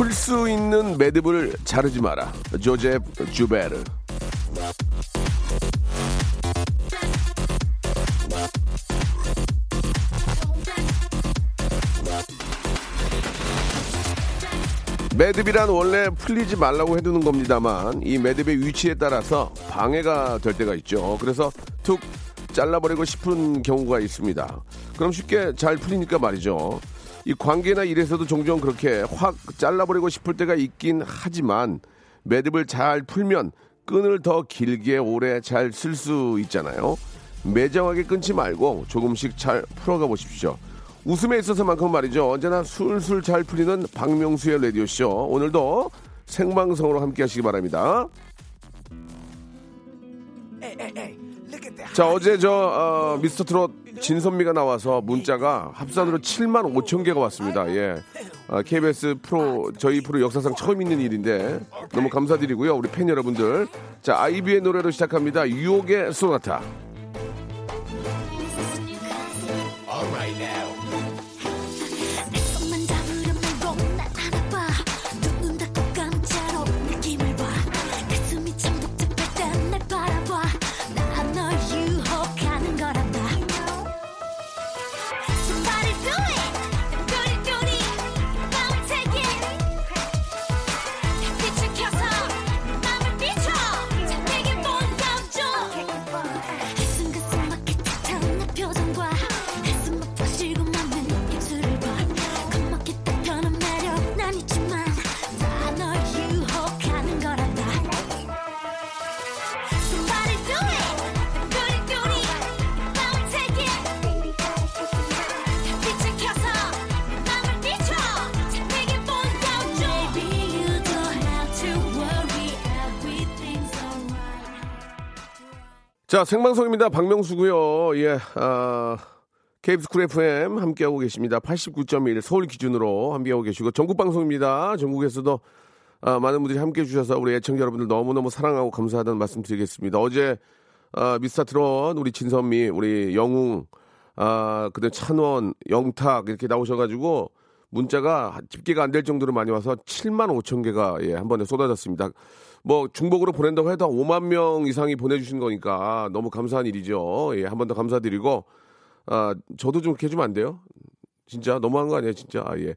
풀 수 있는 매듭을 자르지 마라. 조셉 주베르. 매듭이란 원래 풀리지 말라고 해두는 겁니다만 이 매듭의 위치에 따라서 방해가 될 때가 있죠. 그래서 툭 잘라버리고 싶은 경우가 있습니다. 그럼 쉽게 잘 풀리니까 말이죠. 이 관계나 일에서도 종종 그렇게 확 잘라버리고 싶을 때가 있긴 하지만 매듭을 잘 풀면 끈을 더 길게 오래 잘 쓸 수 있잖아요. 매정하게 끊지 말고 조금씩 잘 풀어가 보십시오. 웃음에 있어서만큼 말이죠. 언제나 술술 잘 풀리는 박명수의 라디오쇼. 오늘도 생방송으로 함께 하시기 바랍니다. 자, 어제 저, 어, 미스터 트롯 진선미가 나와서 문자가 합산으로 7만 5천 개가 왔습니다. 예. 아, KBS 프로, 저희 프로 역사상 처음 있는 일인데 너무 감사드리고요. 우리 팬 여러분들. 자, 아이비의 노래로 시작합니다. 유혹의 소나타. 자, 생방송입니다. 박명수고요. 예, 아, KBS 쿨 FM 함께하고 계십니다. 89.1 서울 기준으로 함께하고 계시고 전국 방송입니다. 전국에서도 아, 많은 분들이 함께해 주셔서 우리 애청자 여러분들 너무너무 사랑하고 감사하다는 말씀 드리겠습니다. 어제 아, 미스터 트롯 우리 진선미, 우리 영웅, 아, 그다음 찬원, 영탁 이렇게 나오셔가지고 문자가 집계가 안 될 정도로 많이 와서 7만 5천 개가 예, 한 번에 쏟아졌습니다. 뭐 중복으로 보낸다고 해도 5만 명 이상이 보내주신 거니까 너무 감사한 일이죠. 예, 한 번 더 감사드리고 아 저도 좀 이렇게 해주면 안 돼요? 진짜 너무한 거 아니에요, 진짜. 아, 예.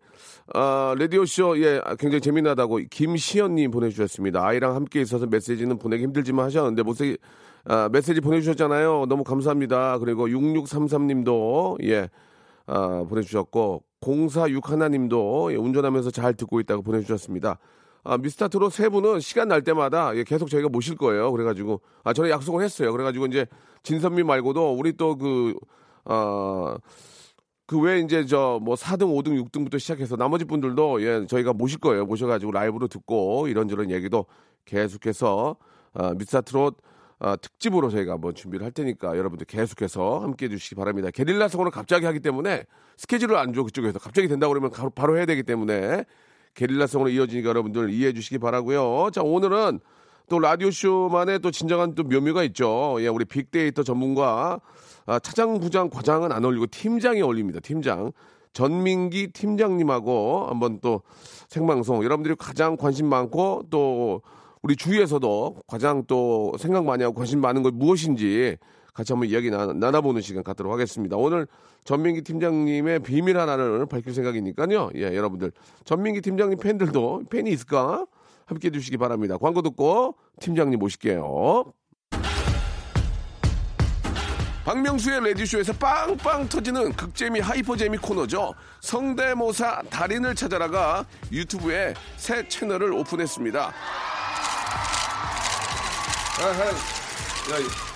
아, 라디오쇼, 예, 아, 굉장히 재미나다고 김시연님 보내주셨습니다. 아이랑 함께 있어서 메시지는 보내기 힘들지만 하셨는데, 메시지, 아, 메시지 보내주셨잖아요. 너무 감사합니다. 그리고 6633님도, 예, 아, 보내주셨고, 046 하나님도 예, 운전하면서 잘 듣고 있다고 보내주셨습니다. 아, 미스터 트롯 세 분은 시간 날 때마다 예, 계속 저희가 모실 거예요. 그래가지고, 아, 저는 약속을 했어요. 그래가지고 이제 진선미 말고도 우리 또 그, 아, 그 외에 이제 저 뭐 4등, 5등, 6등부터 시작해서 나머지 분들도 예, 저희가 모실 거예요. 모셔가지고 라이브로 듣고 이런저런 얘기도 계속해서 아, 미스터 트롯 아, 특집으로 저희가 한번 준비를 할 테니까 여러분들 계속해서 함께 해주시기 바랍니다. 게릴라 성으로 갑자기 하기 때문에 스케줄을 안 줘 그쪽에서 갑자기 된다고 그러면 바로, 바로 해야 되기 때문에 게릴라 성으로 이어지니까 여러분들 이해해 주시기 바라고요. 자 오늘은 또 라디오 쇼만의 또 진정한 또 묘미가 있죠. 예, 우리 빅데이터 전문가 아, 차장, 부장, 과장은 안 어울리고 팀장이 어울립니다. 팀장. 전민기 팀장님하고 한번 또 생방송 여러분들이 가장 관심 많고 또 우리 주위에서도 가장 또 생각 많이 하고 관심 많은 것 무엇인지 같이 한번 이야기 나, 나눠 보는 시간 갖도록 하겠습니다. 오늘 전민기 팀장님의 비밀 하나를 밝힐 생각이니까요. 예, 여러분들 전민기 팀장님 팬들도 팬이 있을까? 함께 해주시기 바랍니다. 광고 듣고 팀장님 모실게요. 박명수의 레디쇼에서 빵빵 터지는 극재미 하이퍼재미 코너죠. 성대모사 달인을 찾아라가 유튜브에 새 채널을 오픈했습니다. 아, 아, 야,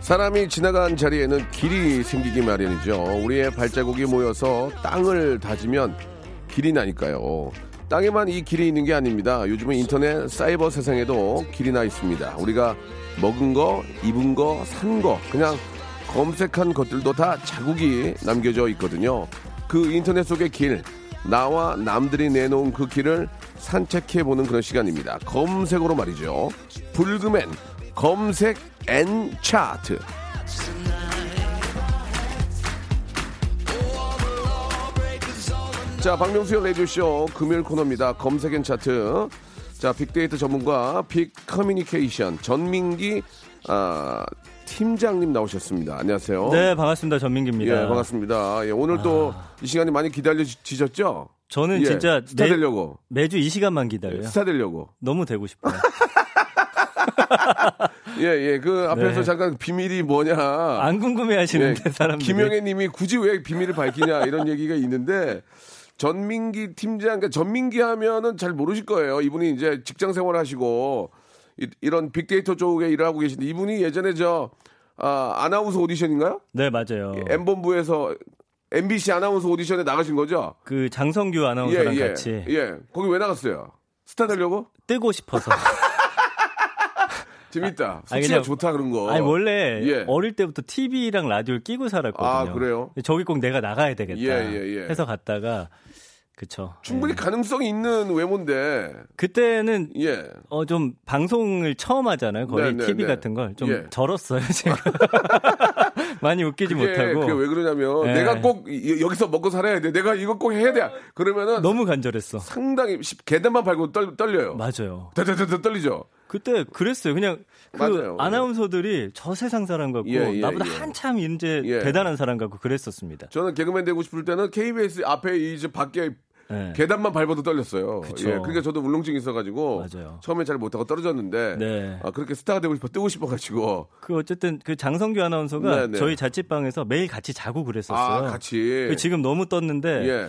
사람이 지나간 자리에는 길이 생기기 마련이죠. 우리의 발자국이 모여서 땅을 다지면 길이 나니까요. 땅에만 이 길이 있는 게 아닙니다. 요즘은 인터넷 사이버 세상에도 길이 나 있습니다. 우리가 먹은 거, 입은 거, 산 거, 그냥 검색한 것들도 다 자국이 남겨져 있거든요. 그 인터넷 속의 길, 나와 남들이 내놓은 그 길을 산책해 보는 그런 시간입니다. 검색으로 말이죠. 불금엔 검색 앤 차트. 자, 박명수의 라디오쇼 금요일 코너입니다. 검색 앤 차트. 자, 빅데이터 전문가 빅 커뮤니케이션 전민기 아, 팀장님 나오셨습니다. 안녕하세요. 네, 반갑습니다. 전민기입니다. 아. 예, 반갑습니다. 예, 오늘 또이 시간이 많이 기다려지셨죠? 저는 예, 진짜 스타 매- 되려고. 매 주 이 시간만 기다려요. 스타 되려고. 너무 되고 싶어요. 예, 예. 그 앞에서 네. 잠깐 비밀이 뭐냐. 안 궁금해 하시는데 사람들이. 예, 김영애 님이 굳이 왜 비밀을 밝히냐 이런 얘기가 있는데 전민기 팀장, 그러니까 전민기 하면은 잘 모르실 거예요. 이분이 이제 직장 생활 하시고 이, 런 빅데이터 쪽에 일을 하고 계신데 이분이 예전에 저 아, 아나운서 오디션인가요? 네, 맞아요. M본부에서 MBC 아나운서 오디션에 나가신 거죠? 그 장성규 아나운서랑 예, 같이 예. 거기 왜 나갔어요? 스타 되려고? 뜨고 싶어서. 재밌다. 수치가 그냥- 좋다 그런 거. 아니 원래 예. 어릴 때부터 TV랑 라디오를 끼고 살았거든요. 아, 그래요? 저기 꼭 내가 나가야 되겠다. 예, 예, 예. 해서 갔다가 그쵸. 충분히 가능성이 있는 외모인데. 그때는 예. 어 좀 방송을 처음 하잖아요. 거의 네, 네, TV 네. 같은 걸좀 예. 절었어요, 제가. 많이 웃기지 그게, 못하고. 그게 왜 그러냐면 예. 내가 꼭 이- 여기서 먹고 살아야 돼. 내가 이거 꼭 해야 돼. 그러면은 너무 간절했어. 상당히 시- 계단만 밟고 떨, 떨려요. 맞아요. 더더더 떨리죠. 그때 그랬어요. 그냥 그 맞아요. 아나운서들이 저 세상 사람 같고 예, 예, 나보다 예. 한참 이제 예. 대단한 사람 같고 그랬었습니다. 저는 개그맨 되고 싶을 때는 KBS 앞에 이제 밖에 예. 계단만 밟아도 떨렸어요. 그쵸. 예, 그러니까 저도 울렁증이 있어가지고 맞아요. 처음에 잘 못하고 떨어졌는데 네. 아, 그렇게 스타가 되고 싶어 뜨고 싶어가지고 그 어쨌든 그 장성규 아나운서가 네, 네. 저희 자취방에서 매일 같이 자고 그랬었어요. 아 같이 그 지금 너무 떴는데 예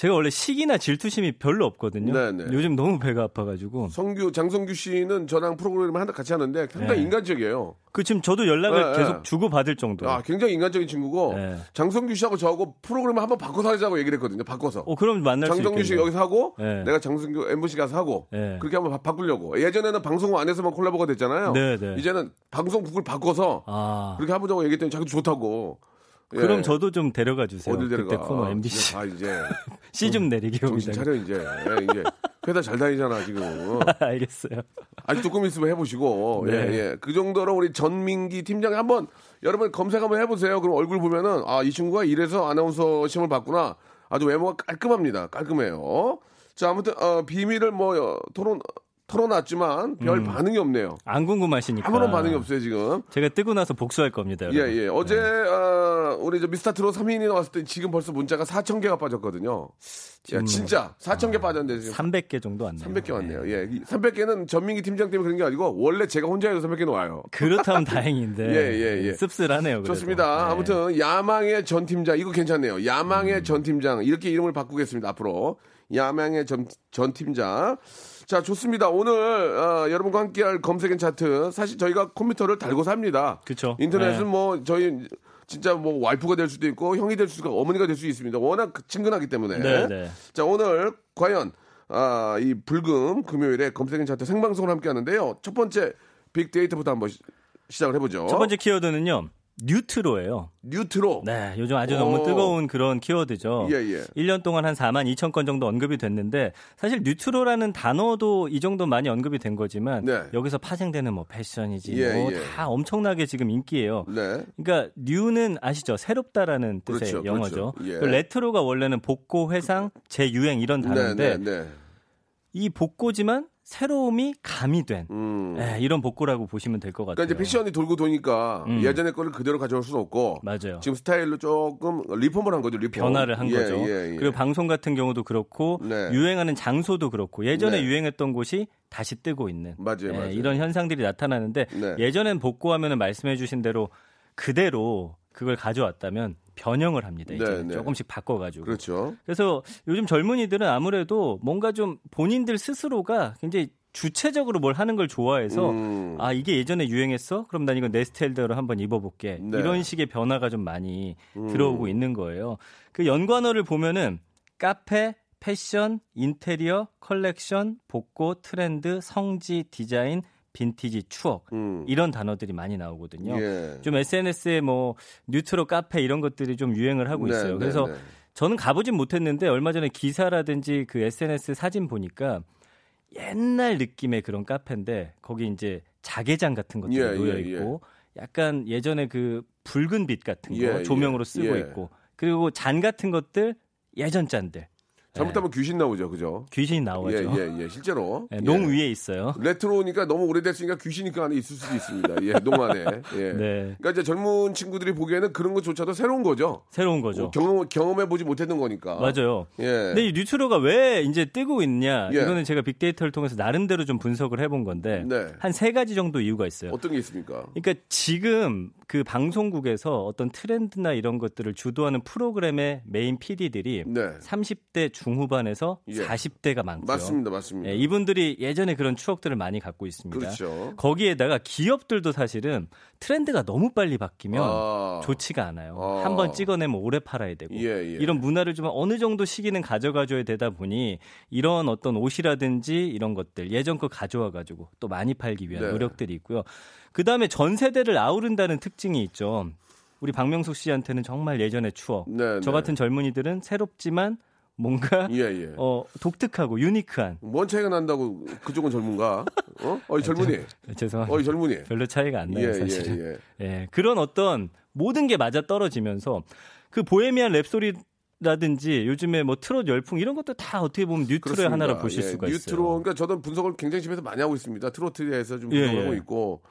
제가 원래 시기나 질투심이 별로 없거든요. 네, 네. 요즘 너무 배가 아파가지고 성규 장성규 씨는 저랑 프로그램을 하나 같이 하는데 상당히 네. 인간적이에요. 그 지금 저도 연락을 네, 계속 네. 주고 받을 정도. 아, 굉장히 인간적인 친구고 네. 장성규 씨하고 저하고 프로그램을 한번 바꿔서 하자고 얘기를 했거든요. 바꿔서. 어 그럼 만날 수 장성규 씨. 여기서 하고 네. 내가 장성규 MBC 가서 하고 네. 그렇게 한번 바, 바꾸려고. 예전에는 방송 안에서만 콜라보가 됐잖아요. 네, 네. 이제는 방송국을 바꿔서 아 그렇게 해보자고 얘기했더니 자기도 좋다고. 예. 그럼 저도 좀 데려가 주세요. 어딜 데려가? 그때 코너 아, MBC 아 이제 C 좀 내리게 정신. 차려 이제. 예, 이제 회사 잘 다니잖아 지금. 어. 알겠어요. 아직 조금 있으면 해보시고 네. 예, 예. 그 정도로 우리 전민기 팀장이 한번 여러분 검색 한번 해보세요. 그럼 얼굴 보면은 아 이 친구가 이래서 아나운서 시험을 봤구나. 아주 외모가 깔끔합니다. 깔끔해요. 자 아무튼 어, 비밀을 뭐 어, 토론 털어놨지만 별 반응이 없네요. 안 궁금하시니까. 아무런 반응이 없어요 지금. 제가 뜨고 나서 복수할 겁니다. 예, 여러분. 예. 어제, 어, 우리 저 미스터 트롯 3인이 나왔을 때 지금 벌써 문자가 4,000개가 빠졌거든요. 야, 진짜. 4,000개 빠졌는데 지금 300개 정도 왔네요. 300개 왔네요. 예. 이 300개는 전민기 팀장 때문에 그런 게 아니고 원래 제가 혼자 해도 300개는 와요. 그렇다면 다행인데. 예, 예, 예. 씁쓸하네요. 그래도. 좋습니다. 네. 아무튼 야망의 전 팀장 이거 괜찮네요. 야망의 음. 전 팀장 이렇게 이름을 바꾸겠습니다. 앞으로 야망의 전, 전 팀장. 자 좋습니다. 오늘 어, 여러분과 함께할 검색엔 차트 사실 저희가 컴퓨터를 달고 삽니다. 그쵸. 인터넷은 네. 뭐 저희 진짜 뭐 와이프가 될 수도 있고 형이 될 수도 있고 어머니가 될 수 있습니다. 워낙 친근하기 때문에. 네, 네. 자 오늘 과연 아, 이 불금 금요일에 검색엔 차트 생방송을 함께 하는데요. 첫 번째 빅데이터부터 한번 시, 작을 해보죠. 첫 번째 키워드는요. 뉴트로예요. 뉴트로. 네, 요즘 아주 너무 오. 뜨거운 그런 키워드죠. 예, 예. 1년 동안 한 4만 2천 건 정도 언급이 됐는데 사실 뉴트로라는 단어도 이 정도 많이 언급이 된 거지만 네. 여기서 파생되는 뭐 패션이지 예, 뭐 예. 다 엄청나게 지금 인기예요. 네. 그러니까 new는 아시죠? 새롭다라는 뜻의 그렇죠, 영어죠. 그렇죠. 예. 그 레트로가 원래는 복고, 회상, 재유행 이런 네, 단어인데 네, 네. 이 복고지만 새로움이 가미된 음. 예, 이런 복고라고 보시면 될 것 같아요. 그러니까 이제 패션이 돌고 도니까 음. 예전의 거를 그대로 가져올 수는 없고 맞아요. 지금 스타일로 조금 리폼을 한 거죠. 리폼. 변화를 한 예, 거죠. 예, 예. 그리고 방송 같은 경우도 그렇고 네. 유행하는 장소도 그렇고 예전에 네. 유행했던 곳이 다시 뜨고 있는 맞아요, 예, 맞아요. 이런 현상들이 나타나는데 네. 예전엔 복고하면은 말씀해 주신 대로 그대로 그걸 가져왔다면 변형을 합니다. 이제 네, 네. 조금씩 바꿔가지고. 그렇죠. 그래서 요즘 젊은이들은 아무래도 뭔가 좀 본인들 스스로가 굉장히 주체적으로 뭘 하는 걸 좋아해서 음. 아 이게 예전에 유행했어? 그럼 난 이건 내 스타일대로 한번 입어볼게. 네. 이런 식의 변화가 좀 많이 음. 들어오고 있는 거예요. 그 연관어를 보면은 카페, 패션, 인테리어, 컬렉션, 복고, 트렌드, 성지, 디자인, 빈티지, 추억 음. 이런 단어들이 많이 나오거든요. 예. 좀 SNS에 뭐 뉴트로 카페 이런 것들이 좀 유행을 하고 네, 있어요. 네, 그래서 네. 저는 가보진 못했는데 얼마 전에 기사라든지 그 SNS 사진 보니까 옛날 느낌의 그런 카페인데 거기 이제 자개장 같은 것들이 예, 놓여 예, 있고 약간 예전에 그 붉은 빛 같은 거 예, 조명으로 예, 쓰고 예. 있고 그리고 잔 같은 것들 예전 잔들 잘못하면 귀신 나오죠, 그죠? 귀신이 나오죠. 예, 예, 예. 실제로. 네, 예. 농 위에 있어요. 레트로니까 너무 오래됐으니까 귀신이 그 안에 있을 수도 있습니다. 예, 농 안에. 예. 네. 그러니까 이제 젊은 친구들이 보기에는 그런 것조차도 새로운 거죠. 새로운 거죠. 경험 경험해 보지 못했던 거니까. 맞아요. 예. 근데 이 뉴트로가 왜 이제 뜨고 있냐? 예. 이거는 제가 빅데이터를 통해서 나름대로 좀 분석을 해본 건데 네. 한세 가지 정도 이유가 있어요. 어떤 게 있습니까? 그러니까 지금 그 방송국에서 어떤 트렌드나 이런 것들을 주도하는 프로그램의 메인 PD들이 네. 30대 중후반에서 예. 40대가 많고요. 맞습니다, 맞습니다. 예, 이분들이 예전에 그런 추억들을 많이 갖고 있습니다. 그렇죠. 거기에다가 기업들도 사실은 트렌드가 너무 빨리 바뀌면 아. 좋지가 않아요. 아. 한번 찍어내면 오래 팔아야 되고 예, 예. 이런 문화를 좀 어느 정도 시기는 가져가줘야 되다 보니 이런 어떤 옷이라든지 이런 것들 예전 거 가져와 가지고 또 많이 팔기 위한 네. 노력들이 있고요. 그 다음에 전 세대를 아우른다는 특징 이 있죠. 우리 박명숙 씨한테는 정말 예전의 추억. 네, 저 네. 같은 젊은이들은 새롭지만 뭔가 예, 예. 어, 독특하고 유니크한. 뭔 차이가 난다고 그쪽은 젊은가? 어? 어이 젊은이. 죄송합니다. 어이 젊은이. 별로 차이가 안 나요, 예, 사실은. 예, 예. 예, 그런 어떤 모든 게 맞아 떨어지면서 그 보헤미안 랩소리 라든지 요즘에 뭐 트롯 열풍 이런 것도 다 어떻게 보면 뉴트로의. 하나로 보실 예, 수가 뉴트로, 있어요. 그러니까 저도 분석을 굉장히 집에서 많이 하고 있습니다. 트로트에 대해서 좀 예, 분석하고 예. 있고,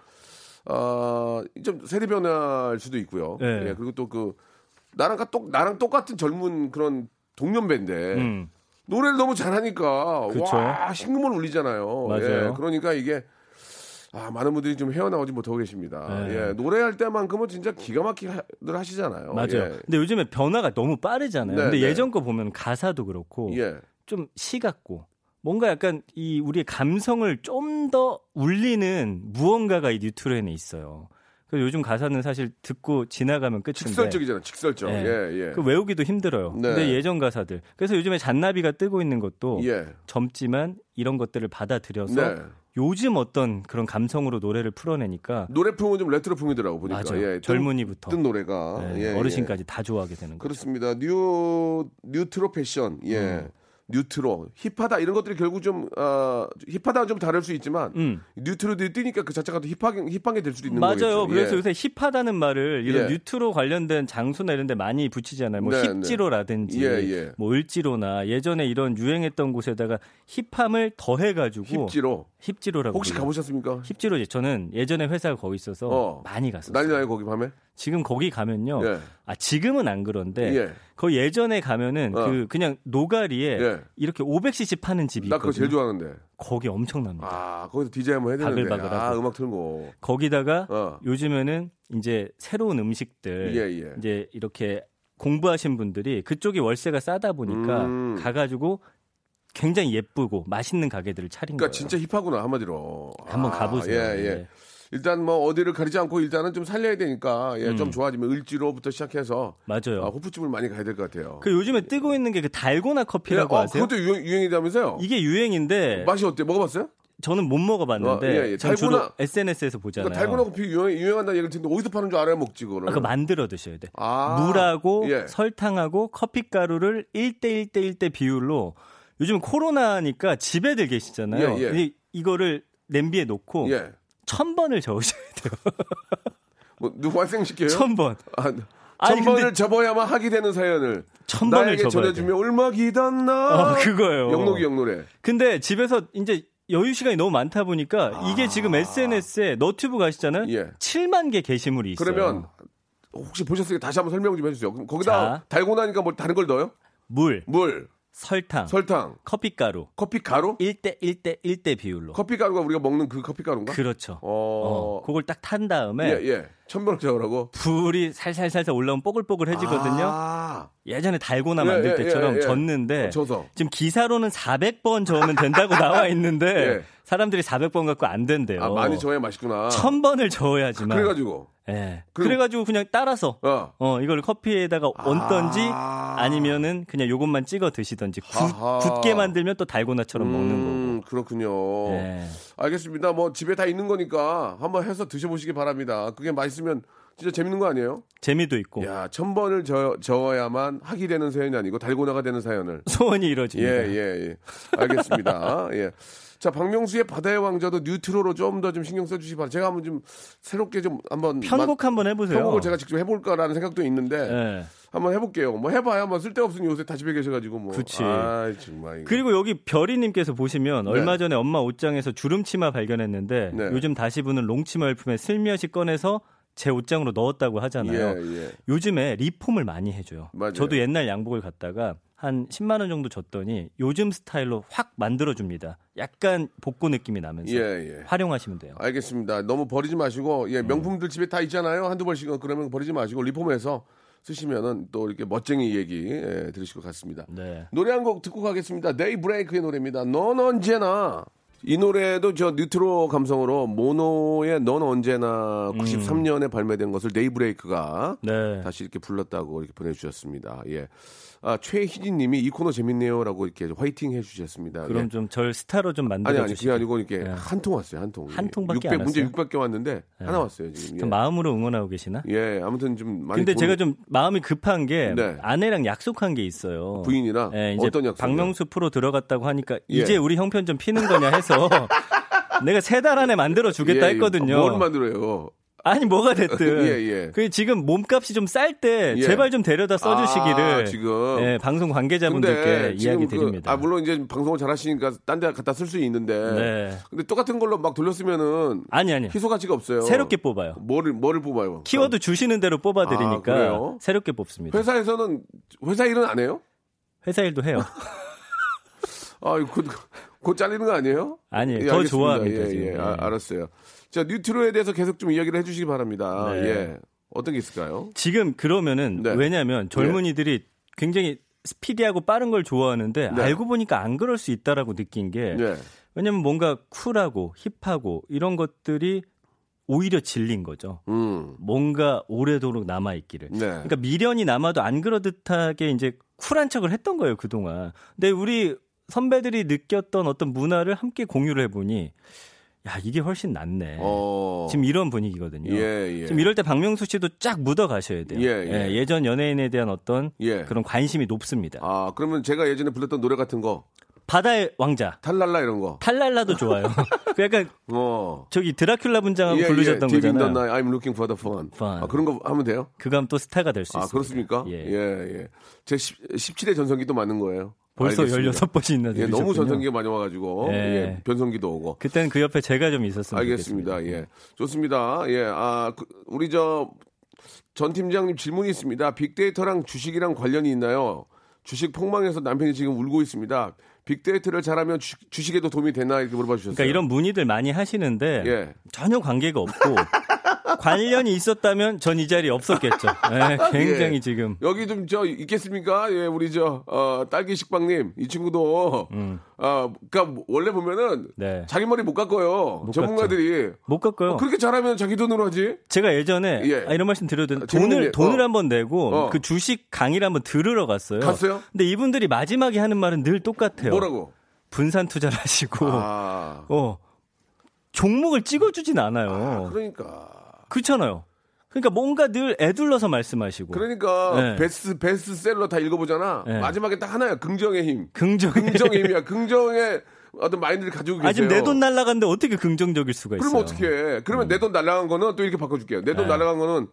아, 좀 세대 변화일 수도 있고요. 예. 예, 그리고 또 그, 나랑, 가- 똑, 나랑 똑같은 젊은 그런 동년배인데, 음, 노래를 너무 잘하니까, 그쵸. 와, 심금을 울리잖아요. 맞아요. 예, 그러니까 이게, 아, 많은 분들이 좀 헤어나오지 못하고 계십니다. 예. 예, 노래할 때만큼은 진짜 기가 막히게 늘 하시잖아요. 맞아요. 예. 근데 요즘에 변화가 너무 빠르잖아요. 네, 근데 네. 예전 거 보면 가사도 그렇고 예. 좀 시 같고 뭔가 약간 이 우리의 감성을 좀 더 울리는 무언가가 이 뉴트로에는 있어요. 그래서 요즘 가사는 사실 듣고 지나가면 끝인데 직설적이잖아, 직설적. 예. 예, 예. 그 외우기도 힘들어요. 네. 근데 예전 가사들. 그래서 요즘에 잔나비가 뜨고 있는 것도 예. 젊지만 이런 것들을 받아들여서 네. 요즘 어떤 그런 감성으로 노래를 풀어내니까 노래풍은 좀 레트로풍이더라고 보니까. 맞아요. 예, 젊은이부터 뜬 노래가 네, 예, 어르신까지 다 좋아하게 되는 예. 거죠. 그렇습니다. 뉴 뉴트로 패션, 예, 음. 뉴트로 힙하다 이런 것들이 결국 좀 어, 힙하다는 좀 다를 수 있지만 음. 뉴트로들이 뜨니까 그 자체가 또 힙하게 힙하게 될 수도 있는 맞아요. 거겠죠. 그래서 예. 요새 힙하다는 말을 이런 예. 뉴트로 관련된 장소나 이런 데 많이 붙이잖아요. 뭐 네, 힙지로라든지 네. 예, 예. 뭐 을지로나 예전에 이런 유행했던 곳에다가 힙함을 더해 가지고 힙지로 힙지로라고 혹시 불러요. 가보셨습니까? 힙지로 저는 예전에 회사가 거기 있어서 어. 많이 갔었어요. 난리 나요 거기 밤에? 지금 거기 가면요. 예. 아 지금은 안 그런데 예. 거의 예전에 가면은 어. 그 그냥 노가리에 예. 이렇게 500cc 파는 집이 나 그거 있거든요. 제일 좋아하는데. 거기 엄청납니다. 아 거기서 디제이 한번 해야 되는데. 바글바글하고. 아 음악 틀고. 거기다가 어. 요즘에는 이제 새로운 음식들 예, 예. 이제 이렇게 공부하신 분들이 그쪽이 월세가 싸다 보니까 음. 가가지고 굉장히 예쁘고 맛있는 가게들을 차린 그러니까 거예요. 진짜 힙하구나 한마디로. 한번 아, 가보세요. 예, 예. 네. 일단 뭐 어디를 가리지 않고 일단은 좀 살려야 되니까 예, 음. 좀 좋아지면 을지로부터 시작해서 맞아요. 아, 호프집을 많이 가야 될 것 같아요. 그 요즘에 뜨고 있는 게 그 달고나 커피라고 어, 아세요? 그것도 유행, 유행이다면서요? 이게 유행인데 맛이 어때? 먹어봤어요? 저는 못 먹어봤는데 어, 예, 예. 달고나- SNS에서 보잖아요. 그러니까 달고나 커피 유행, 유행한다는 얘기를 듣는데 어디서 파는 줄 알아야 먹지 그거를. 아, 그거 만들어 드셔야 돼. 아, 물하고 예. 설탕하고 커피 가루를 1대 1대 1대 비율로 요즘 코로나니까 집에들 계시잖아요. 예, 예. 이거를 냄비에 놓고 예. 천 번을 저으셔야 돼요. 뭐 누구 환생시켜요? 천 번. 아, 천 번을 접어야만 하게 되는 사연을 천 번을 나에게 전해주면 얼마 기다나 어, 그거예요. 영록이 영노래 근데 집에서 이제 여유 시간이 너무 많다 보니까 이게 지금 SNS에 너튜브 가시잖아요. 아. 예. 7만 개 게시물이 있어요. 그러면 혹시 보셨어요? 다시 한번 설명 좀 해주세요. 그럼 거기다 자. 달고 나니까 뭐 다른 걸 넣어요? 물, 물, 설탕, 설탕, 커피 가루 커피 가루? 1대 1대 1대 비율로. 커피 가루가 우리가 먹는 그 커피 가루인가? 그렇죠. 어, 어, 그걸 딱 탄 다음에 예, 예. 저으라고. 불이 살살살살 올라오면 뽀글뽀글해지거든요. 아, 예전에 달고나 예, 만들 예, 때처럼 예, 예. 졌는데 져서. 지금 기사로는 400번 저으면 된다고 나와 있는데 예. 사람들이 400번 갖고 안 된대요. 아, 많이 저어야 맛있구나. 1000번을 저어야지만. 그래가지고. 예. 그- 그래가지고 그냥 따라서 어. 어, 이걸 커피에다가 얹던지 아. 아니면은 그냥 요것만 찍어 드시던지 굳. 굳게 만들면 또 달고나처럼 먹는 거고. 음, 그렇군요. 예. 알겠습니다. 뭐 집에 다 있는 거니까 한번 해서 드셔보시기 바랍니다. 그게 맛있으면 진짜 재밌는 거 아니에요? 재미도 있고 야, 천 번을 저, 저어야만 하기 되는 사연이 아니고 달고나가 되는 사연을. 소원이 예, 이루어집니다. 예, 예. 알겠습니다. 예. 자, 박명수의 바다의 왕자도 뉴트로로 좀더좀 신경 써주시기 바랍니다. 제가 한번 좀 새롭게 좀 한번. 편곡 한번 해보세요. 편곡을 제가 직접 해볼까라는 생각도 있는데. 예. 한번 해볼게요. 뭐 해봐야 뭐 쓸데없으니 요새 다 집에 계셔가지고 뭐. 그치. 아 정말. 이거. 그리고 여기 별이님께서 보시면 얼마 전에 엄마 옷장에서 주름치마 발견했는데 네. 요즘 다시 부는 롱치마 열품에 슬며시 꺼내서 제 옷장으로 넣었다고 하잖아요. 예, 예. 요즘에 리폼을 많이 해줘요. 맞아요. 저도 옛날 양복을 갖다가 한 10만 원 정도 줬더니 요즘 스타일로 확 만들어 줍니다. 약간 복고 느낌이 나면서 예, 예. 활용하시면 돼요. 알겠습니다. 너무 버리지 마시고 음. 예 명품들 집에 다 있잖아요. 한두 번씩은 그러면 버리지 마시고 리폼해서 쓰시면은 또 이렇게 멋쟁이 얘기 예, 들으실 것 같습니다. 네. 노래 한 곡 듣고 가겠습니다. 데이 브레이크의 노래입니다. 넌 언제나. 이 노래도 저 뉴트로 감성으로 모노의 넌 언제나 93년에 발매된 것을 데이브레이크가 음. 네. 다시 이렇게 불렀다고 이렇게 보내주셨습니다. 예. 아, 최희진 님이 이 코너 재밌네요라고 이렇게 화이팅 해주셨습니다. 그럼 예. 좀절 스타로 좀 만들어 아니, 아니, 그게. 아니고 이렇게 예. 한통 왔어요, 한 통. 한 통밖에 600, 안 문제 왔어요? 600개 왔는데 하나 왔어요, 지금. 예. 좀 마음으로 응원하고 계시나? 예, 아무튼 좀 많이. 근데 본 제가 좀 마음이 급한 게 네. 아내랑 약속한 게 있어요. 부인이랑 예, 이제 어떤 약속? 박명수 프로 들어갔다고 하니까 예. 이제 우리 형편 좀 피는 거냐 해서 내가 세 달 안에 만들어 주겠다 했거든요. 뭘 만들어요? 아니 뭐가 됐든. 예, 예. 그 지금 몸값이 좀 쌀때 예. 제발 좀 데려다 써주시기를 아, 지금. 예, 방송 관계자분들께 지금 이야기 그- 드립니다. 아, 물론 이제 방송을 잘 하시니까 딴 데 갖다 쓸 수 있는데. 네. 근데 똑같은 걸로 막 돌렸으면은 아니 아니 희소 가치가 없어요. 새롭게 뽑아요. 뭐를 뭐를 뽑아요? 키워드 주시는 대로 아, 뽑아드리니까 그래요? 새롭게 뽑습니다. 회사, 회사에서는 회사 일은 안 해요? 일도 해요. 아, 곧, 곧 잘리는 거 아니에요? 아니에요. 예, 더 알겠습니다. 좋아합니다, 예. 예, 아, 예. 알았어요. 자, 뉴트로에 대해서 계속 좀 이야기를 해주시기 바랍니다. 네. 예. 어떤 게 있을까요? 지금 그러면은 네. 왜냐하면 젊은이들이 굉장히 스피디하고 빠른 걸 좋아하는데 네. 알고 보니까 안 그럴 수 있다라고 느낀 게 예. 왜냐면 뭔가 쿨하고 힙하고 이런 것들이 오히려 질린 거죠. 음. 뭔가 오래도록 남아 있기를. 네. 그러니까 미련이 남아도 안 그러듯하게 이제 쿨한 척을 했던 거예요 그 동안. 근데 우리 선배들이 느꼈던 어떤 문화를 함께 공유를 해보니 야 이게 훨씬 낫네. 어. 지금 이런 분위기거든요. 예, 예. 지금 이럴 때 박명수 씨도 쫙 묻어 가셔야 돼요. 예, 예. 전 연예인에 대한 어떤 예. 그런 관심이 높습니다. 아, 그러면 제가 예전에 불렀던 노래 같은 거, 바다의 왕자, 탈랄라 이런 거. 탈랄라도 좋아요. 그 약간 어. 저기 드라큘라 분장하고 예, 부르셨던 예. In the 거잖아요. night, I'm looking for the fun. Fun. 아, 그런 거 하면 돼요? 하면 또 스타가 될수 아, 있습니다. 그렇습니까? 예. 예, 예. 제 10, 17회 전성기도 맞는 거예요. 벌써 알겠습니다. 16번이나 예, 너무. 전성기가 많이 와가지고, 예. 예, 변성기도 오고. 그때는 그 옆에 제가 좀 있었으면 알겠습니다. 좋겠습니다. 예. 좋습니다. 예. 아, 그, 우리 저, 전 팀장님 질문이 있습니다. 빅데이터랑 주식이랑 관련이 있나요? 주식 폭망해서 남편이 지금 울고 있습니다. 빅데이터를 잘하면 주, 주식에도 도움이 되나 이렇게 물어봐 주셨어요. 그러니까 이런 문의들 많이 하시는데 예. 전혀 관계가 없고 관련이 있었다면 전 이 자리에 없었겠죠. 예, 굉장히 예. 지금 여기 좀 저 있겠습니까? 예, 우리 저 어, 딸기 식빵님 이 친구도 아, 그러니까 원래 보면은 네. 자기 머리 못 깎아요. 못 전문가들이 못 깎아요. 그렇게 잘하면 자기 돈으로 하지. 제가 예전에 예. 아, 이런 말씀 드려도 아, 돼. 재밌는 돈을 일. 돈을 어. 한번 내고 어. 그 주식 강의를 한번 들으러 갔어요. 갔어요? 근데 이분들이 마지막에 하는 말은 늘 똑같아요. 뭐라고? 분산 투자를 하시고 아, 어 종목을 찍어주진 않아요. 아, 그러니까. 그렇잖아요. 그러니까 뭔가 늘 애둘러서 말씀하시고 그러니까 네. 베스트 베스트셀러 다 읽어보잖아. 네. 마지막에 딱 하나야. 긍정의 힘. 긍정 긍정의 힘이야. 긍정의 어떤 마인드를 가지고 계세요. 아 지금 내돈 날라갔는데 어떻게 긍정적일 수가 있어요? 그러면 어떻게 해? 그러면 내돈 날라간 거는 또 이렇게 바꿔줄게요. 내돈 네. 날라간 거는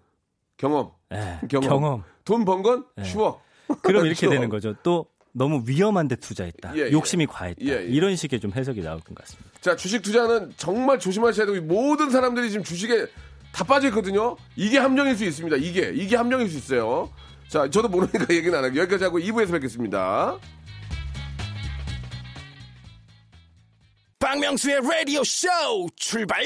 경험. 예, 경험. 경험. 돈 번 건 추억. 그럼 이렇게 추억. 되는 거죠. 또 너무 위험한데 투자했다. 예, 예. 욕심이 과했다. 예, 예. 이런 식의 좀 해석이 나올 것 같습니다. 자, 주식 투자는 정말 조심하셔야 되고 모든 사람들이 지금 주식에 다 빠져 있거든요. 이게 함정일 수 있습니다. 이게 이게 함정일 수 있어요. 자, 저도 모르니까 얘기는 안 하고 여기까지 하고 2부에서 뵙겠습니다. 박명수의 라디오 쇼 출발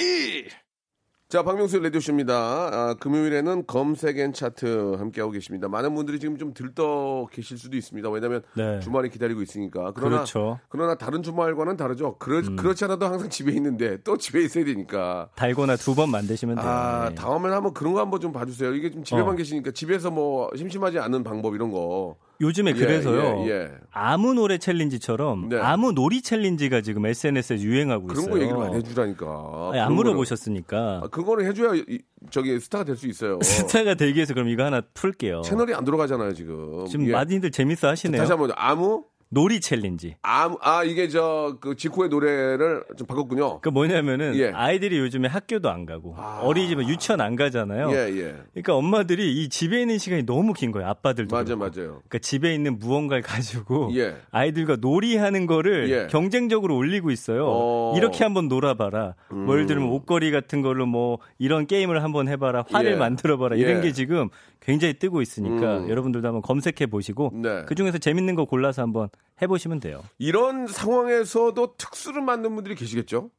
자, 박명수 라디오쇼입니다. 아, 금요일에는 검색앤 차트 함께하고 계십니다. 많은 분들이 지금 좀 들떠 계실 수도 있습니다. 왜냐면 네. 주말이 기다리고 있으니까. 그러나, 그렇죠. 음. 그러나 다른 주말과는 다르죠. 그렇, 그렇지 않아도 항상 집에 있는데 또 집에 있어야 되니까. 달고나 두 번 만드시면 돼요. 아, 네. 다음에 한번 그런 거 한번 좀 봐주세요. 이게 좀 집에만 어. 계시니까 집에서 뭐 심심하지 않은 방법 이런 거. 요즘에 예, 그래서요. 예, 예. 아무 노래 challenge처럼 네. 아무 놀이 challenge가 지금 SNS에 유행하고 그런 있어요. 거 얘기를 많이 해주라니까. 아니, 안 그런 물어보셨으니까. 아, 그거는 해줘야 이- 저기 스타가 될 수 있어요. 스타가 되기 위해서 그럼 이거 하나 풀게요. 채널이 안 돌아가잖아요, 지금. 지금 예. 많이들 재밌어 하시네요. 다시 한번 아무 놀이 challenge. 아무 아 이게 저 그 지코의 노래를 좀 바꿨군요. 그 뭐냐면은 예. 아이들이 요즘에 학교도 안 가고 아. 어린이집은 유치원 안 가잖아요. 예, 예. 그러니까 엄마들이 이 집에 있는 시간이 너무 긴 거예요. 아빠들도. 맞아, 그렇고. 맞아요. 그러니까 집에 있는 무언가를 가지고 예. 아이들과 놀이하는 거를 예. 경쟁적으로 올리고 있어요. 어. 음. 이렇게 한번 놀아봐라. 뭐 예를 들면 옷걸이 같은 걸로 뭐 이런 게임을 한번 해봐라. 화를 예. 만들어봐라. 이런 예. 게 지금 굉장히 뜨고 있으니까 음. 여러분들도 한번 검색해 보시고 네. 그 중에서 재밌는 거 골라서 한번 해보시면 돼요. 이런 상황에서도 특수를 만든 분들이 계시겠죠?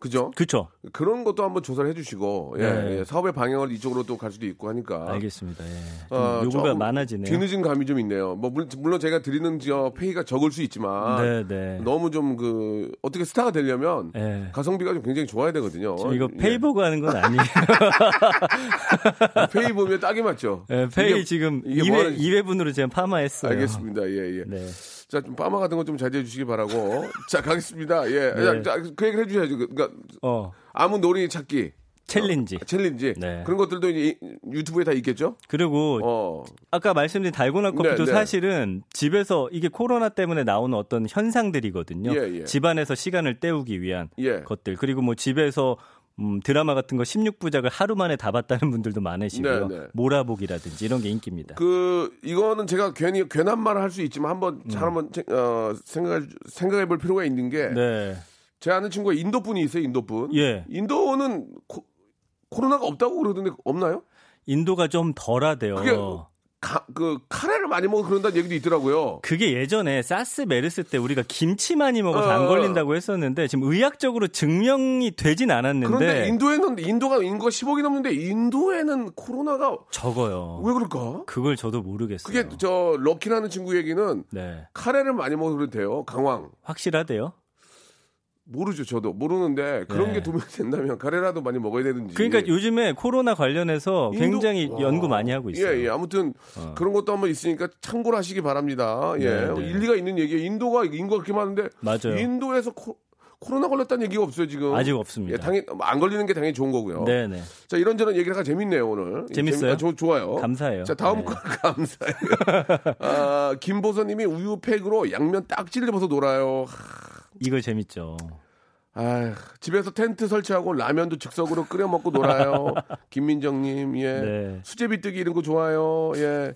그죠? 그렇죠. 그런 것도 한번 조사를 해주시고 예, 네. 예, 사업의 방향을 이쪽으로 또 갈 수도 있고 하니까 알겠습니다. 예. 좀 어, 요구가 많아지네요. 뒤늦은 감이 좀 있네요. 뭐 물론, 제가 드리는 저 페이가 적을 수 있지만 네, 네. 너무 좀 그 어떻게 스타가 되려면 예. 가성비가 좀 굉장히 좋아야 되거든요. 이거 예. 페이 보고 하는 건 아니에요. 페이 보면 딱이 맞죠. 예, 페이 이게- 지금 이게 2회, 뭐 하는- 2회분으로 지금 파마했어요. 알겠습니다. 예, 예. 네. 자, 좀 파마 같은 거 좀 자제해 주시기 바라고. 자, 가겠습니다. 예. 네. 자, 그 얘기를 해 주셔야죠. 그- 그러니까 어, 아무 놀이 찾기, challenge. challenge 네. 그런 것들도 이제 이- 유튜브에 다 있겠죠. 그리고 어, 아까 말씀드린 달고나 커피도 네, 네. 사실은 집에서 이게 코로나 때문에 나오는 어떤 현상들이거든요. 예, 예. 집안에서 시간을 때우기 위한 예. 것들. 그리고 뭐 집에서 음, 드라마 같은 거 16부작을 하루 만에 다 봤다는 분들도 많으시고요. 네, 네. 몰아보기라든지 이런 게 인기입니다. 그 이거는 제가 괜히 괜한 말을 할 수 있지만 한번 음. 잘 한번 체- 어, 생각 생각해 볼 필요가 있는 게제 네. 아는 친구가 인도 분이 있어요. 인도 분. 예. 인도는 코, 코로나가 없다고 그러던데 없나요? 인도가 좀 덜하대요. 그게 가, 그 카레를 많이 먹어 그런다는 얘기도 있더라고요. 그게 예전에 사스 메르스 때 우리가 김치 많이 먹어서 안 어. 걸린다고 했었는데 지금 의학적으로 증명이 되진 않았는데 그런데 인도에는 인도가 인구가 10억이 넘는데 인도에는 코로나가 적어요. 왜 그럴까? 그걸 저도 모르겠어요. 그게 저 럭키라는 친구 얘기는 네. 카레를 많이 먹어서 그렇대요. 강황. 확실하대요? 모르죠, 저도 모르는데 그런 네. 게 도움이 된다면 카레라도 많이 먹어야 되는지. 그러니까 요즘에 코로나 관련해서 인도- 굉장히 와. 연구 많이 하고 있어요. 예, 예. 아무튼 어. 그런 것도 한번 있으니까 참고를 하시기 바랍니다. 예. 네, 네. 일리가 있는 얘기예요. 인도가 인구가 그렇게 많은데 맞아요. 인도에서 코, 코로나 걸렸다는 얘기가 없어요, 지금. 아직 없습니다. 예, 당연 안 걸리는 게 당연히 좋은 거고요. 네 네. 자, 이런저런 얘기가 재밌네요, 오늘. 재밌어요? 아, 저, 좋아요. 감사해요. 자, 다음 네. 거 감사해요. 아, 김보선 님이 우유 팩으로 양면 딱 찔러서 놀아요. 이거 재밌죠. 아, 집에서 텐트 설치하고 라면도 즉석으로 끓여 먹고 놀아요. 김민정님, 예. 네. 수제비 뜨기 이런 거 좋아요. 예.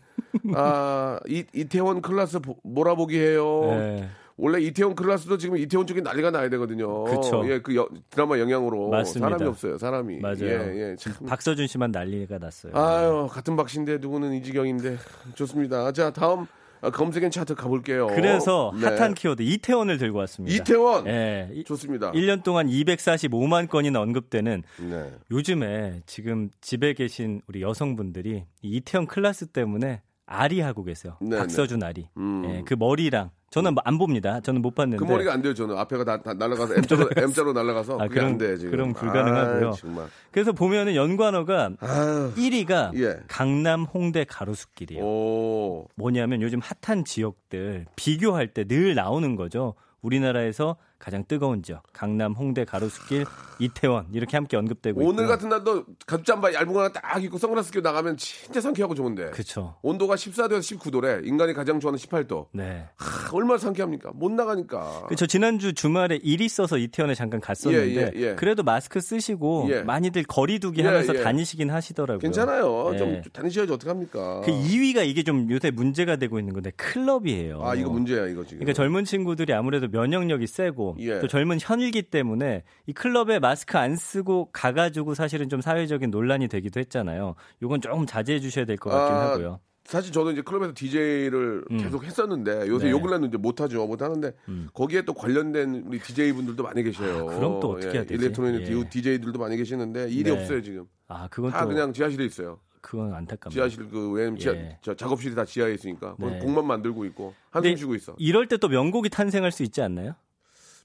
아, 이, 이태원 클라스 보- 몰아보기 해요. 네. 원래 이태원 클라스도 지금 이태원 쪽에 난리가 나야 되거든요. 그쵸. 예, 그 여- 드라마 영향으로 맞습니다. 사람이 없어요. 사람이. 맞아요. 예, 예. 참. 박서준 씨만 난리가 났어요. 아유, 같은 박씨인데 누구는 이지경인데 좋습니다. 자, 다음 아, 검색엔 차트 가볼게요. 그래서 네. 핫한 키워드 이태원을 들고 왔습니다. 이태원 예. 이- 좋습니다. 1년 동안 245만 건이나 언급되는 네. 요즘에 지금 집에 계신 우리 여성분들이 이 이태원 클라스 때문에 아리 하고 계세요. 네, 박서준 아리. 음. 예, 그 머리랑 저는 안 봅니다. 저는 못 봤는데. 그 머리가 안 돼요, 저는. 앞에가 다, 다 날아가서, M자로, M자로 날아가서. 아, 그럼- 안 돼, 지금. 그럼 불가능하고요. 아. 그래서 보면은 연관어가 아유, 1위가 예. 강남 홍대 가로수길이에요. 오. 뭐냐면 요즘 핫한 지역들 비교할 때 늘 나오는 거죠. 우리나라에서 가장 뜨거운 지역 강남, 홍대, 가로수길, 이태원 이렇게 함께 언급되고 오늘 있고요. 같은 날도 가죽 잠바 얇은 거 하나 딱 입고 선글라스 끼고 나가면 진짜 상쾌하고 좋은데. 그쵸. 온도가 14도에서 19도래. 인간이 가장 좋아하는 18도. 네. 하, 얼마나 상쾌합니까? 못 나가니까. 그저 지난주 주말에 일 있어서 이태원에 잠깐 갔었는데 예, 예, 예. 그래도 마스크 쓰시고 예. 많이들 거리두기 예, 하면서 예. 다니시긴 하시더라고요. 괜찮아요. 예. 좀 다니셔야지 어떡합니까? 그 2위가 이게 좀 요새 문제가 되고 있는 건데 클럽이에요. 아, 이거 문제야, 이거 지금. 그러니까 젊은 친구들이 아무래도 면역력이 세고 예. 또 젊은 현이기 때문에 이 클럽에 마스크 안 쓰고 가가지고 사실은 좀 사회적인 논란이 되기도 했잖아요. 요건 조금 자제해 주셔야 될 것 같긴 아, 하고요. 사실 저도 이제 클럽에서 DJ를 계속 했었는데 요새 네. 음. 요 근래는 이제 못하죠. 못하는데 거기에 또 관련된 우리 DJ 분들도 많이 계셔요. 아, 그럼 또 어떻게 해야 되지? 일렉트로닉 예. DJ들도 많이 계시는데 일이 네. 없어요 지금. 아 그건 다 또 그냥 지하실에 있어요. 그건 안타깝네요. 지하실 그 왜냐면 지하, 예. 저 작업실이 다 지하에 있으니까 거기 네. 곡만 만들고 있고 한숨 쉬고 있어. 이럴 때 또 명곡이 탄생할 수 있지 않나요?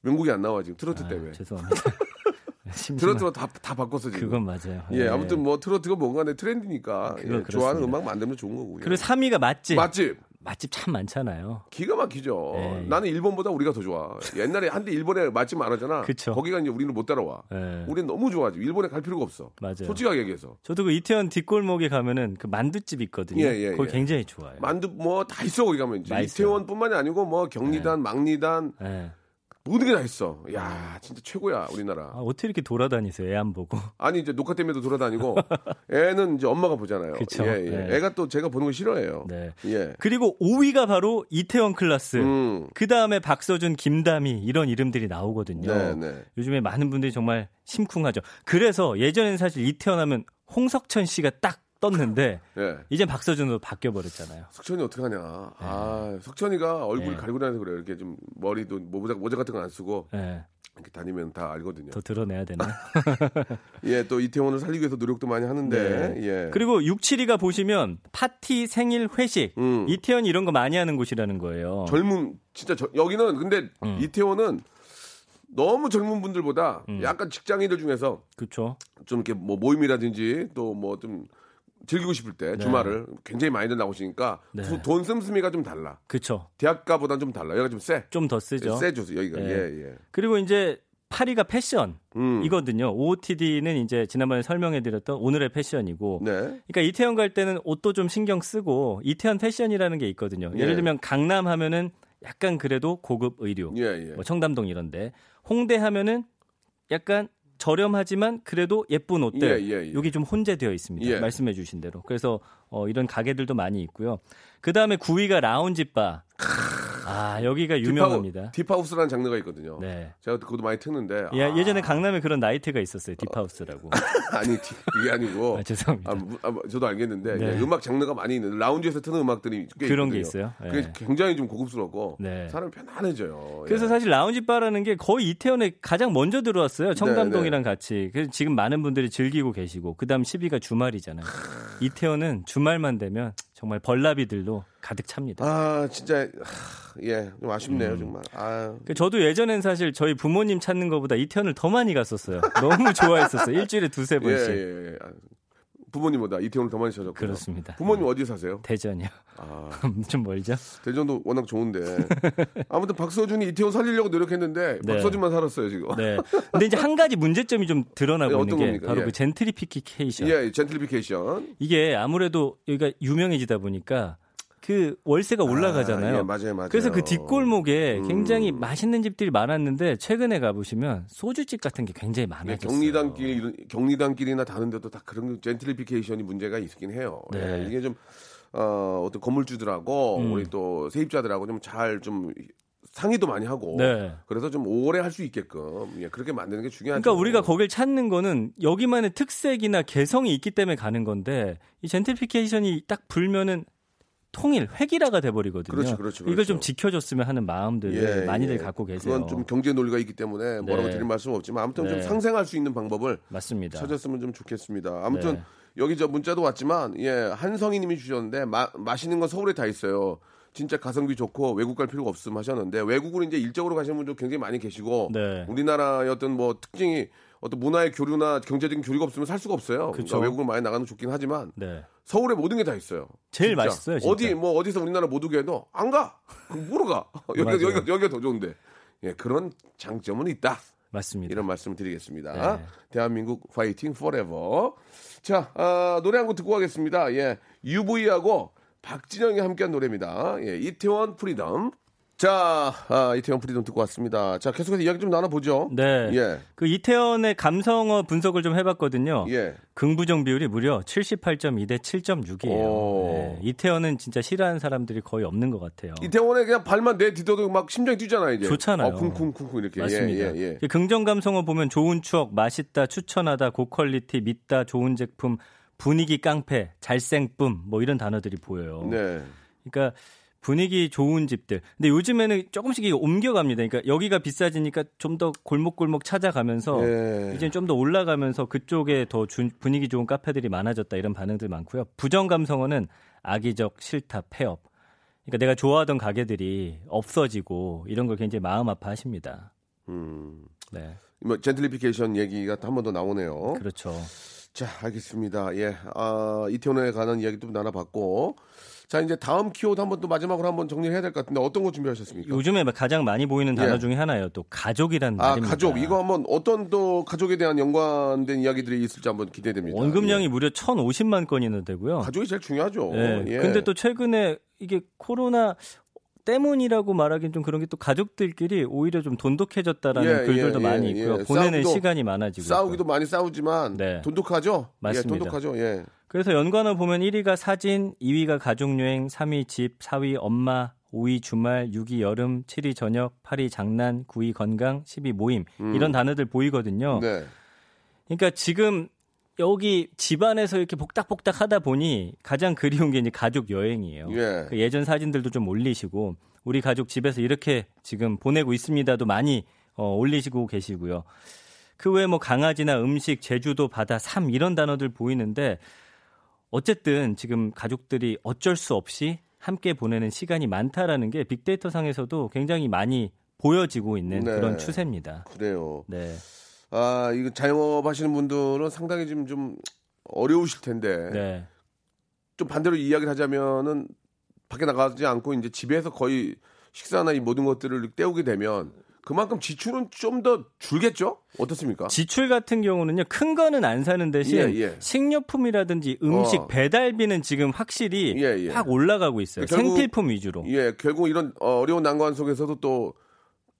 명곡이 안 나와 지금 트로트 아, 때문에. 죄송합니다. 심심한- 트로트로 다, 다 바꿨어 지금. 그건 맞아요. 예, 네. 아무튼 뭐 트로트가 뭔가 내 트렌드니까 그건 예, 좋아하는. 음악 만들면 좋은 거고요. 그리고 3위가 맛집. 맛집 맛집 참 많잖아요. 기가 막히죠. 예. 나는 일본보다 우리가 더 좋아. 옛날에 한때 일본에 맛집 많았잖아. 그쵸. 거기가 이제 우리는 못 따라와. 예. 우리는 너무 좋아하지. 일본에 갈 필요가 없어. 맞아요. 솔직하게 얘기해서. 저도 그 이태원 뒷골목에 가면은 그 만두집 있거든요. 예, 예, 거기 예. 굉장히 좋아요. 만두 뭐 다 있어 거기 가면 이제. 이태원뿐만이 아니고 뭐 경리단, 망리단 예. 모든 게 다 있어. 야 진짜 최고야 우리나라. 아, 어떻게 이렇게 돌아다니세요? 애 안 보고. 아니 이제 녹화 때문에도 돌아다니고 애는 이제 엄마가 보잖아요. 그쵸. 예, 예. 네. 애가 또 제가 보는 거 싫어해요. 네. 예. 그리고 5위가 바로 이태원 클라스. 음. 그 다음에 박서준, 김다미 이런 이름들이 나오거든요. 네, 네. 요즘에 많은 분들이 정말 심쿵하죠. 그래서 예전에는 사실 이태원 하면 홍석천 씨가 딱 떴는데 예. 이제 박서준으로 바뀌어 버렸잖아요. 석천이 어떡하냐. 아, 석천이가 얼굴 네. 가리고 다녀서 그래 요. 이렇게 좀 머리도 모자, 모자 같은 거 안 쓰고 예. 이렇게 다니면 다 알거든요. 더 드러내야 되나? 예, 또 이태원을 살리기 위해서 노력도 많이 하는데, 예. 네. 그리고 672가 보시면 파티, 생일, 회식 음. 이태원 이런 거 많이 하는 곳이라는 거예요. 젊은, 진짜, 저- 여기는 근데 음. 이태원은 너무 젊은 분들보다 음. 약간 직장인들 중에서 그렇죠. 좀 이렇게 뭐 모임이라든지 또 뭐 좀 즐기고 싶을 때 주말을 굉장히 많이들 나오시니까 네. 두- 돈 씀씀이가 좀 달라. 그렇죠. 대학가보다는 좀 달라. 여기가 좀 세. 좀더 쓰죠. 세죠, 여기가. 네. 예, 예. 그리고 이제 8위가 패션 음. 이거든요. OOTD는 이제 지난번에 설명해드렸던 오늘의 패션이고. 네. 그러니까 이태원 갈 때는 옷도 좀 신경 쓰고 이태원 패션이라는 게 있거든요. 예를 예. 들면 강남 하면은 약간 그래도 고급 의류, 예, 예. 뭐 청담동 이런데 홍대 하면은 약간 저렴하지만 그래도 예쁜 옷들 예, 예, 예. 여기 좀 혼재되어 있습니다. 예. 말씀해 주신 대로. 그래서 어, 이런 가게들도 많이 있고요. 그 다음에 9위가 라운지 바. 아 여기가 유명합니다. deep house라는 장르가 있거든요. 네. 제가 그것도 많이 듣는데. 예, 아, 예전에 강남에 그런 나이트가 있었어요. deep house라고. 아니, 디- 그게 아니고. 아, 죄송합니다. 아, 무- 아, 뭐, 저도 알겠는데 네. 예, 음악 장르가 많이 있는 라운지에서 트는 음악들이 꽤 그런 게 있거든요. 있어요. 그게 예. 굉장히 좀 고급스럽고 네. 사람이 편안해져요. 그래서 예. 사실 라운지 바라는 게 거의 이태원에 가장 먼저 들어왔어요. 청담동이랑 같이. 그래서 지금 많은 분들이 즐기고 계시고 그다음 10위가 주말이잖아요. 이태원은 주말만 되면 정말 벌나비들로 가득 찹니다. 아 진짜 하, 예, 좀 아쉽네요 정말. 아, 그 저도 예전엔 사실 저희 부모님 찾는 것보다 이태원을 더 많이 갔었어요. 너무 좋아했었어요. 일주일에 두세 예, 번씩. 예, 예. 아, 부모님보다 이태원을 더 많이 찾았고. 그렇습니다. 부모님 어디 사세요? 대전이요. 아, 좀 멀죠? 대전도 워낙 좋은데. 아무튼 박서준이 이태원 살리려고 노력했는데 네. 박서준만 살았어요 지금. 네. 근데 이제 한 가지 문제점이 좀 드러나고 네, 있는 게 겁니까? 바로 예. 그 젠트리피케이션. 예, 젠틀리피케이션. 이게 아무래도 여기가 유명해지다 보니까 그 월세가 올라가잖아요. 아, 예, 맞아요, 맞아요. 그래서 그 뒷골목에 음. 굉장히 맛있는 집들이 많았는데 최근에 가보시면 소주집 같은 게 굉장히 예, 많아졌어요. 경리단길 이런- 경리단길이나 다른 데도 다 그런 젠틀리피케이션이 문제가 있긴 해요. 네. 예, 이게 좀 어, 어떤 건물주들하고 음. 우리 또 세입자들하고 좀잘좀 상의도 많이 하고 네. 그래서 좀 오래 할 수 있게끔 예, 그렇게 만드는 게 중요하죠. 그러니까 우리가 거길 찾는 거는 여기만의 특색이나 개성이 있기 때문에 가는 건데 이 젠트리피케이션이 딱 불면은 통일 획일화가 돼버리거든요. 그렇죠, 그렇죠, 이걸 그렇죠. 좀 지켜줬으면 하는 마음들 예, 많이들 예. 갖고 계세요. 그건 좀 경제 논리가 있기 때문에 뭐라고 네. 드릴 말씀은 없지만 아무튼 좀 네. 상생할 수 있는 방법을 맞습니다. 찾았으면 좀 좋겠습니다. 아무튼 네. 여기 저 문자도 왔지만 예 한성희님이 주셨는데 마, 맛있는 건 서울에 다 있어요. 진짜 가성비 좋고 외국 갈 필요가 없음 하셨는데 외국으로 이제 일적으로 가시는 분도 굉장히 많이 계시고 네. 우리나라의 어떤 뭐 특징이 어떤 문화의 교류나 경제적인 교류가 없으면 살 수가 없어요. 그쵸. 그러니까 외국을 많이 나가는 게 좋긴 하지만 네. 서울에 모든 게 다 있어요. 제일 진짜. 맛있어요, 진짜. 어디 뭐 어디서 우리나라 못 오게 해도 안 가. 뭐로 가? 여기가 맞아요. 여기가 여기가 더 좋은데. 예, 그런 장점은 있다. 맞습니다. 이런 말씀을 드리겠습니다. 네. 대한민국 파이팅 forever. 자, 아, 노래 한 곡 듣고 가겠습니다. 예. UV하고 박진영이 함께한 노래입니다. 예, 이태원 Freedom. 자, 아, 이태원 Freedom 듣고 왔습니다. 자, 계속해서 이야기 좀 나눠보죠. 네. 예. 그 이태원의 감성어 분석을 좀 해봤거든요. 예. 긍부정 비율이 무려 78.2 대 7.6이에요. 오. 이태원은 진짜 싫어하는 사람들이 거의 없는 것 같아요. 이태원에 그냥 발만 내딛어도 막 심장이 뛰잖아요, 이제. 좋잖아요. 어, 쿵쿵쿵쿵 이렇게. 맞습니다. 예, 예, 예. 그 긍정 감성어 보면 좋은 추억, 맛있다, 추천하다, 고퀄리티, 믿다, 좋은 제품, 분위기 깡패, 잘생쁨 뭐 이런 단어들이 보여요. 네. 그러니까 분위기 좋은 집들. 근데 요즘에는 조금씩 이게 옮겨갑니다. 그러니까 여기가 비싸지니까 좀 더 골목골목 찾아가면서 예. 이제 좀 더 올라가면서 그쪽에 더 주- 분위기 좋은 카페들이 많아졌다 이런 반응들 많고요. 부정 감성어는 악의적 싫다 폐업. 그러니까 내가 좋아하던 가게들이 없어지고 이런 걸 굉장히 마음 아파하십니다. 음. 네, 뭐, 젠틀리피케이션 얘기가 한 번 더 나오네요. 그렇죠. 자, 알겠습니다. 예. 아, 이태원에 관한 이야기도 나눠봤고. 자, 이제 다음 키워드 한번 또 마지막으로 한번 정리를 해야 될것 같은데 어떤 거 준비하셨습니까? 요즘에 가장 많이 보이는 단어 예. 중에 하나예요. 또 가족이란 아, 말입니다. 가족. 이거 한번 어떤 또 가족에 대한 연관된 이야기들이 있을지 한번 기대됩니다. 언급량이 예. 무려 1,050만 건이나 되고요. 가족이 제일 중요하죠. 예. 예. 근데 또 최근에 이게 코로나 때문이라고 말하기는 좀 그런 게 또 가족들끼리 오히려 좀 돈독해졌다라는 예, 글들도 예, 많이 예, 있고요. 예. 보내는 싸움도- 시간이 많아지고 싸우기도 있고요. 많이 싸우지만 네. 돈독하죠. 맞습니다. 예, 돈독하죠. 예. 그래서 연관어 보면 1위가 사진, 2위가 가족여행, 3위 집, 4위 엄마, 5위 주말, 6위 여름, 7위 저녁, 8위 장난, 9위 건강, 10위 모임 이런 단어들 보이거든요. 음. 네. 그러니까 지금 여기 집안에서 이렇게 복닥복닥 하다 보니 가장 그리운 게 이제 가족 여행이에요. 예. 그 예전 사진들도 좀 올리시고 우리 가족 집에서 이렇게 지금 보내고 있습니다도 많이 어, 올리시고 계시고요. 그 외에 뭐 강아지나 음식, 제주도, 바다, 삶 이런 단어들 보이는데 어쨌든 지금 가족들이 어쩔 수 없이 함께 보내는 시간이 많다라는 게 빅데이터 상에서도 굉장히 많이 보여지고 있는 네. 그런 추세입니다. 그래요. 네. 아, 이거 자영업 하시는 분들은 상당히 좀, 좀 어려우실 텐데. 네. 좀 반대로 이야기를 하자면은 밖에 나가지 않고 이제 집에서 거의 식사나 이 모든 것들을 때우게 되면 그만큼 지출은 좀 더 줄겠죠? 어떻습니까? 지출 같은 경우는요 큰 거는 안 사는 대신 예, 예. 식료품이라든지 음식 어. 배달비는 지금 확실히 예, 예. 확 올라가고 있어요 결국- 생필품 위주로 예, 결국 이런 어, 어려운 난관 속에서도 또,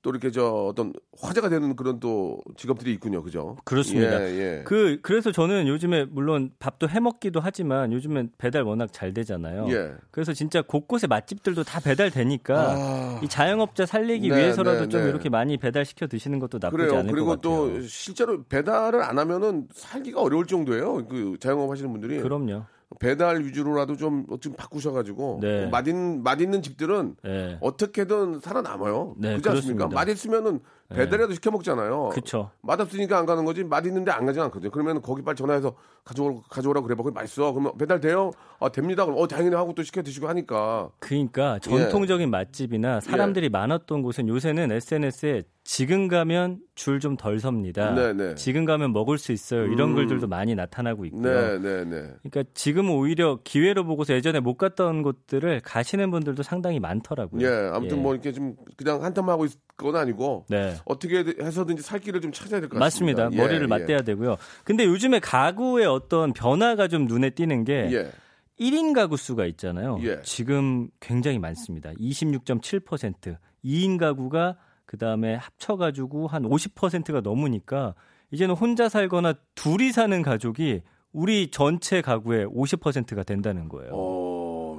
또 이렇게 저 어떤 화제가 되는 그런 또 직업들이 있군요. 그죠? 그렇습니다. 예, 예. 그 그래서 저는 요즘에 물론 밥도 해 먹기도 하지만 요즘엔 배달 워낙 잘 되잖아요 예. 그래서 진짜 곳곳에 맛집들도 다 배달 되니까 아. 이 자영업자 살리기 네, 위해서라도 네, 좀 네. 이렇게 많이 배달시켜 드시는 것도 나쁘지 그래요. 않을 그리고 것 같아요 또 실제로 배달을 안 하면은 살기가 어려울 정도예요. 그 자영업 하시는 분들이 그럼요 배달 위주로라도 좀 좀 바꾸셔가지고 네. 맛있는 맛있는 집들은 네. 어떻게든 살아남아요. 네, 그렇지 않습니까? 그렇습니다. 네. 맛있으면은 배달이라도 시켜 먹잖아요. 그쵸. 맛없으니까 안 가는 거지 맛있는데 안 가지 않거든요. 그러면 거기 빨리 전화해서 가져오 가져오라고 그래 봐. 거기 맛있어. 그러면 배달 돼요? 아 됩니다. 그럼 어 다행이네 하고 또 시켜 드시고 하니까 그러니까 예. 전통적인 맛집이나 사람들이 많았던 곳은 요새는 SNS에 지금 가면 줄 좀 덜 섭니다. 네네. 지금 가면 먹을 수 있어요. 이런 음. 글들도 많이 나타나고 있고요. 네, 네, 네. 그러니까 지금 오히려 기회로 보고서 예전에 못 갔던 곳들을 가시는 분들도 상당히 많더라고요. 예, 아무튼 예. 뭐 이렇게 좀 그냥 한탄만 하고 있을 건 아니고 네. 어떻게 해서든지 살 길을 좀 찾아야 될것 맞습니다. 같습니다. 머리를 예, 맞대야 되고요. 근데 요즘에 가구의 어떤 변화가 좀 눈에 띄는 게 예. 예. 1인 가구 수가 있잖아요. 예. 지금 굉장히 많습니다. 26.7%. 2인 가구가 그다음에 합쳐 가지고 한 50%가 넘으니까 이제는 혼자 살거나 둘이 사는 가족이 우리 전체 가구의 50%가 된다는 거예요.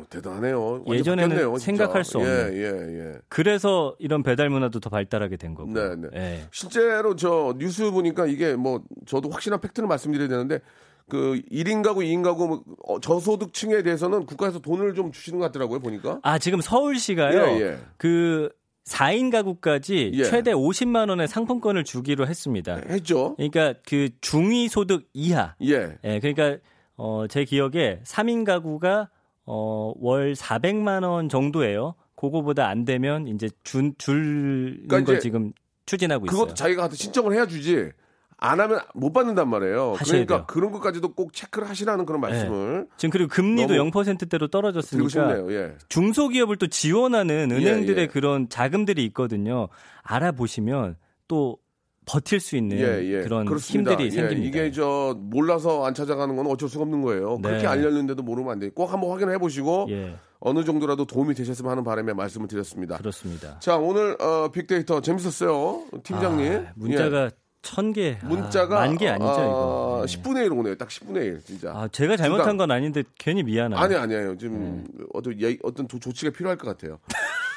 어, 대단하네요. 예전에는 바뀌었네요. 생각할 수 없는. 예, 예, 예. 그래서 이런 배달 문화도 더 발달하게 된 거고. 네, 네. 예. 실제로 저 뉴스 보니까 이게 뭐 저도 확실한 팩트를 말씀드려야 되는데 그 1인 가구, 2인 가구 뭐 어, 저소득층에 대해서는 국가에서 돈을 좀 주시는 것 같더라고요, 보니까. 아, 지금 서울시가요. 예, 예. 그 4인 가구까지 예. 최대 50만 원의 상품권을 주기로 했습니다. 했죠. 그러니까 그 중위 소득 이하. 예. 예, 그러니까 어, 제 기억에 3인 가구가 어, 월 400만 원 정도예요. 그거보다 안 되면 이제 준 줄는 그러니까 걸 지금 추진하고 있어요. 그것도 자기가 가서 신청을 해야 주지. 안 하면 못 받는단 말이에요. 그러니까 돼요. 그런 것까지도 꼭 체크를 하시라는 그런 말씀을 지금 그리고 금리도 너무 0%대로 드리고 떨어졌으니까. 예. 중소기업을 또 지원하는 은행들의 예. 그런 자금들이 있거든요. 알아보시면 또 버틸 수 있는 예, 예. 그런 그렇습니다. 힘들이 예, 생깁니다. 이게 저 몰라서 안 찾아가는 건 어쩔 수가 없는 거예요. 네. 그렇게 알렸는데도 모르면 안 돼. 꼭 한번 확인해 보시고 예, 어느 정도라도 도움이 되셨으면 하는 바람에 말씀을 드렸습니다. 그렇습니다. 자, 오늘 어, 빅데이터 재밌었어요. 팀장님. 아, 문자가 예. 천 개, 문자가 만개 아니죠 어, 이거. 네. 10분의 1 오네요. 딱 10분의 1 진짜. 아, 제가 잘못한 건 아닌데 괜히 미안해요. 아니 아니에요. 지금 어떤 얘기- 어떤 조, 조치가 필요할 것 같아요.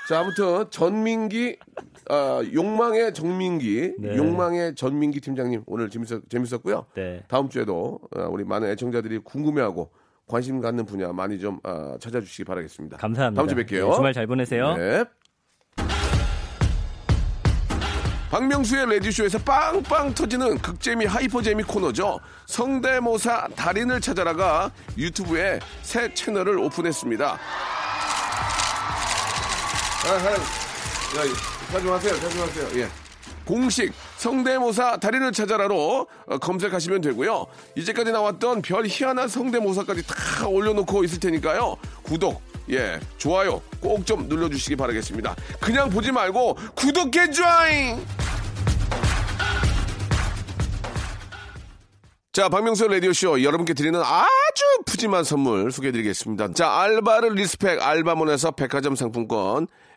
자 아무튼 전민기 아, 욕망의 정민기 네. 욕망의 전민기 팀장님 오늘 재밌었 재밌었고요. 네. 다음 주에도 어, 우리 많은 애청자들이 궁금해하고 관심 갖는 분야 많이 좀 아, 찾아주시기 바라겠습니다. 감사합니다. 다음 주에 뵐게요. 네, 주말 잘 보내세요. 네. 박명수의 레디쇼에서 빵빵 터지는 극재미 하이퍼재미 코너죠. 성대모사 달인을 찾아라가 유튜브에 새 채널을 오픈했습니다. 아, 아, 야, 자중하세요, 자중하세요. 예. 공식 성대모사 달인을 찾아라로 어, 검색하시면 되고요. 이제까지 나왔던 별 희한한 성대모사까지 다 올려놓고 있을 테니까요. 구독, 예, 좋아요 꼭 좀 눌러주시기 바라겠습니다. 그냥 보지 말고 구독해 줘잉! 자, 박명수 라디오쇼 여러분께 드리는 아주 푸짐한 선물 소개해드리겠습니다. 자, 알바를 respect 알바몬에서 백화점 상품권,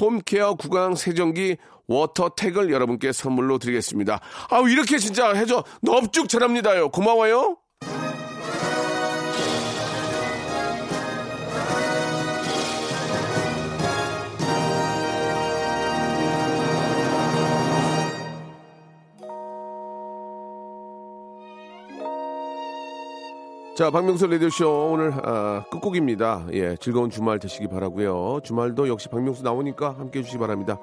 홈케어 구강 세정기 워터택을 여러분께 선물로 드리겠습니다. 아우 이렇게 진짜 해줘 넙죽 잘합니다요. 고마워요. 자, 박명수 라디오쇼 오늘 아, 끝곡입니다. 예, 즐거운 주말 되시기 바라고요. 주말도 역시 박명수 나오니까 함께 해 주시기 바랍니다.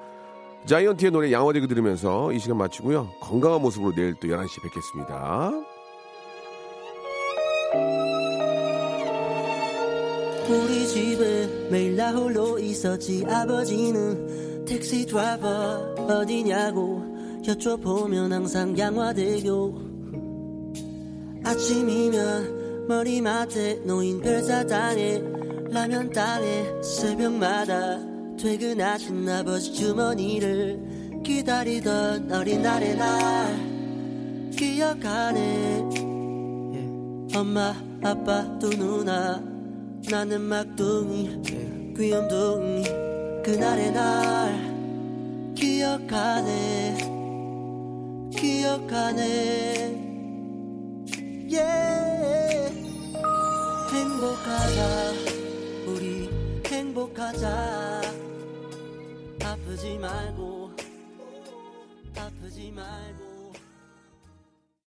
자이언티의 노래 양화대교 들으면서 이 시간 마치고요. 건강한 모습으로 내일 또 11시에 뵙겠습니다. 우리 집에 매일 나 홀로 있었지 아버지는 택시 드라이버 어디냐고 여쭤보면 항상 양화대교 아침이면 머리맡에 놓인 별사탕에 라면 땅에 새벽마다 퇴근하신 아버지 주머니를 기다리던 어린날의 날. 기억하네. 예. 엄마 아빠 두 누나 나는 막둥이 귀염둥이 그날의 날. 기억하네. 기억하네. yeah. 행복하자. 우리 행복하자. 아프지 말고 아프지 말고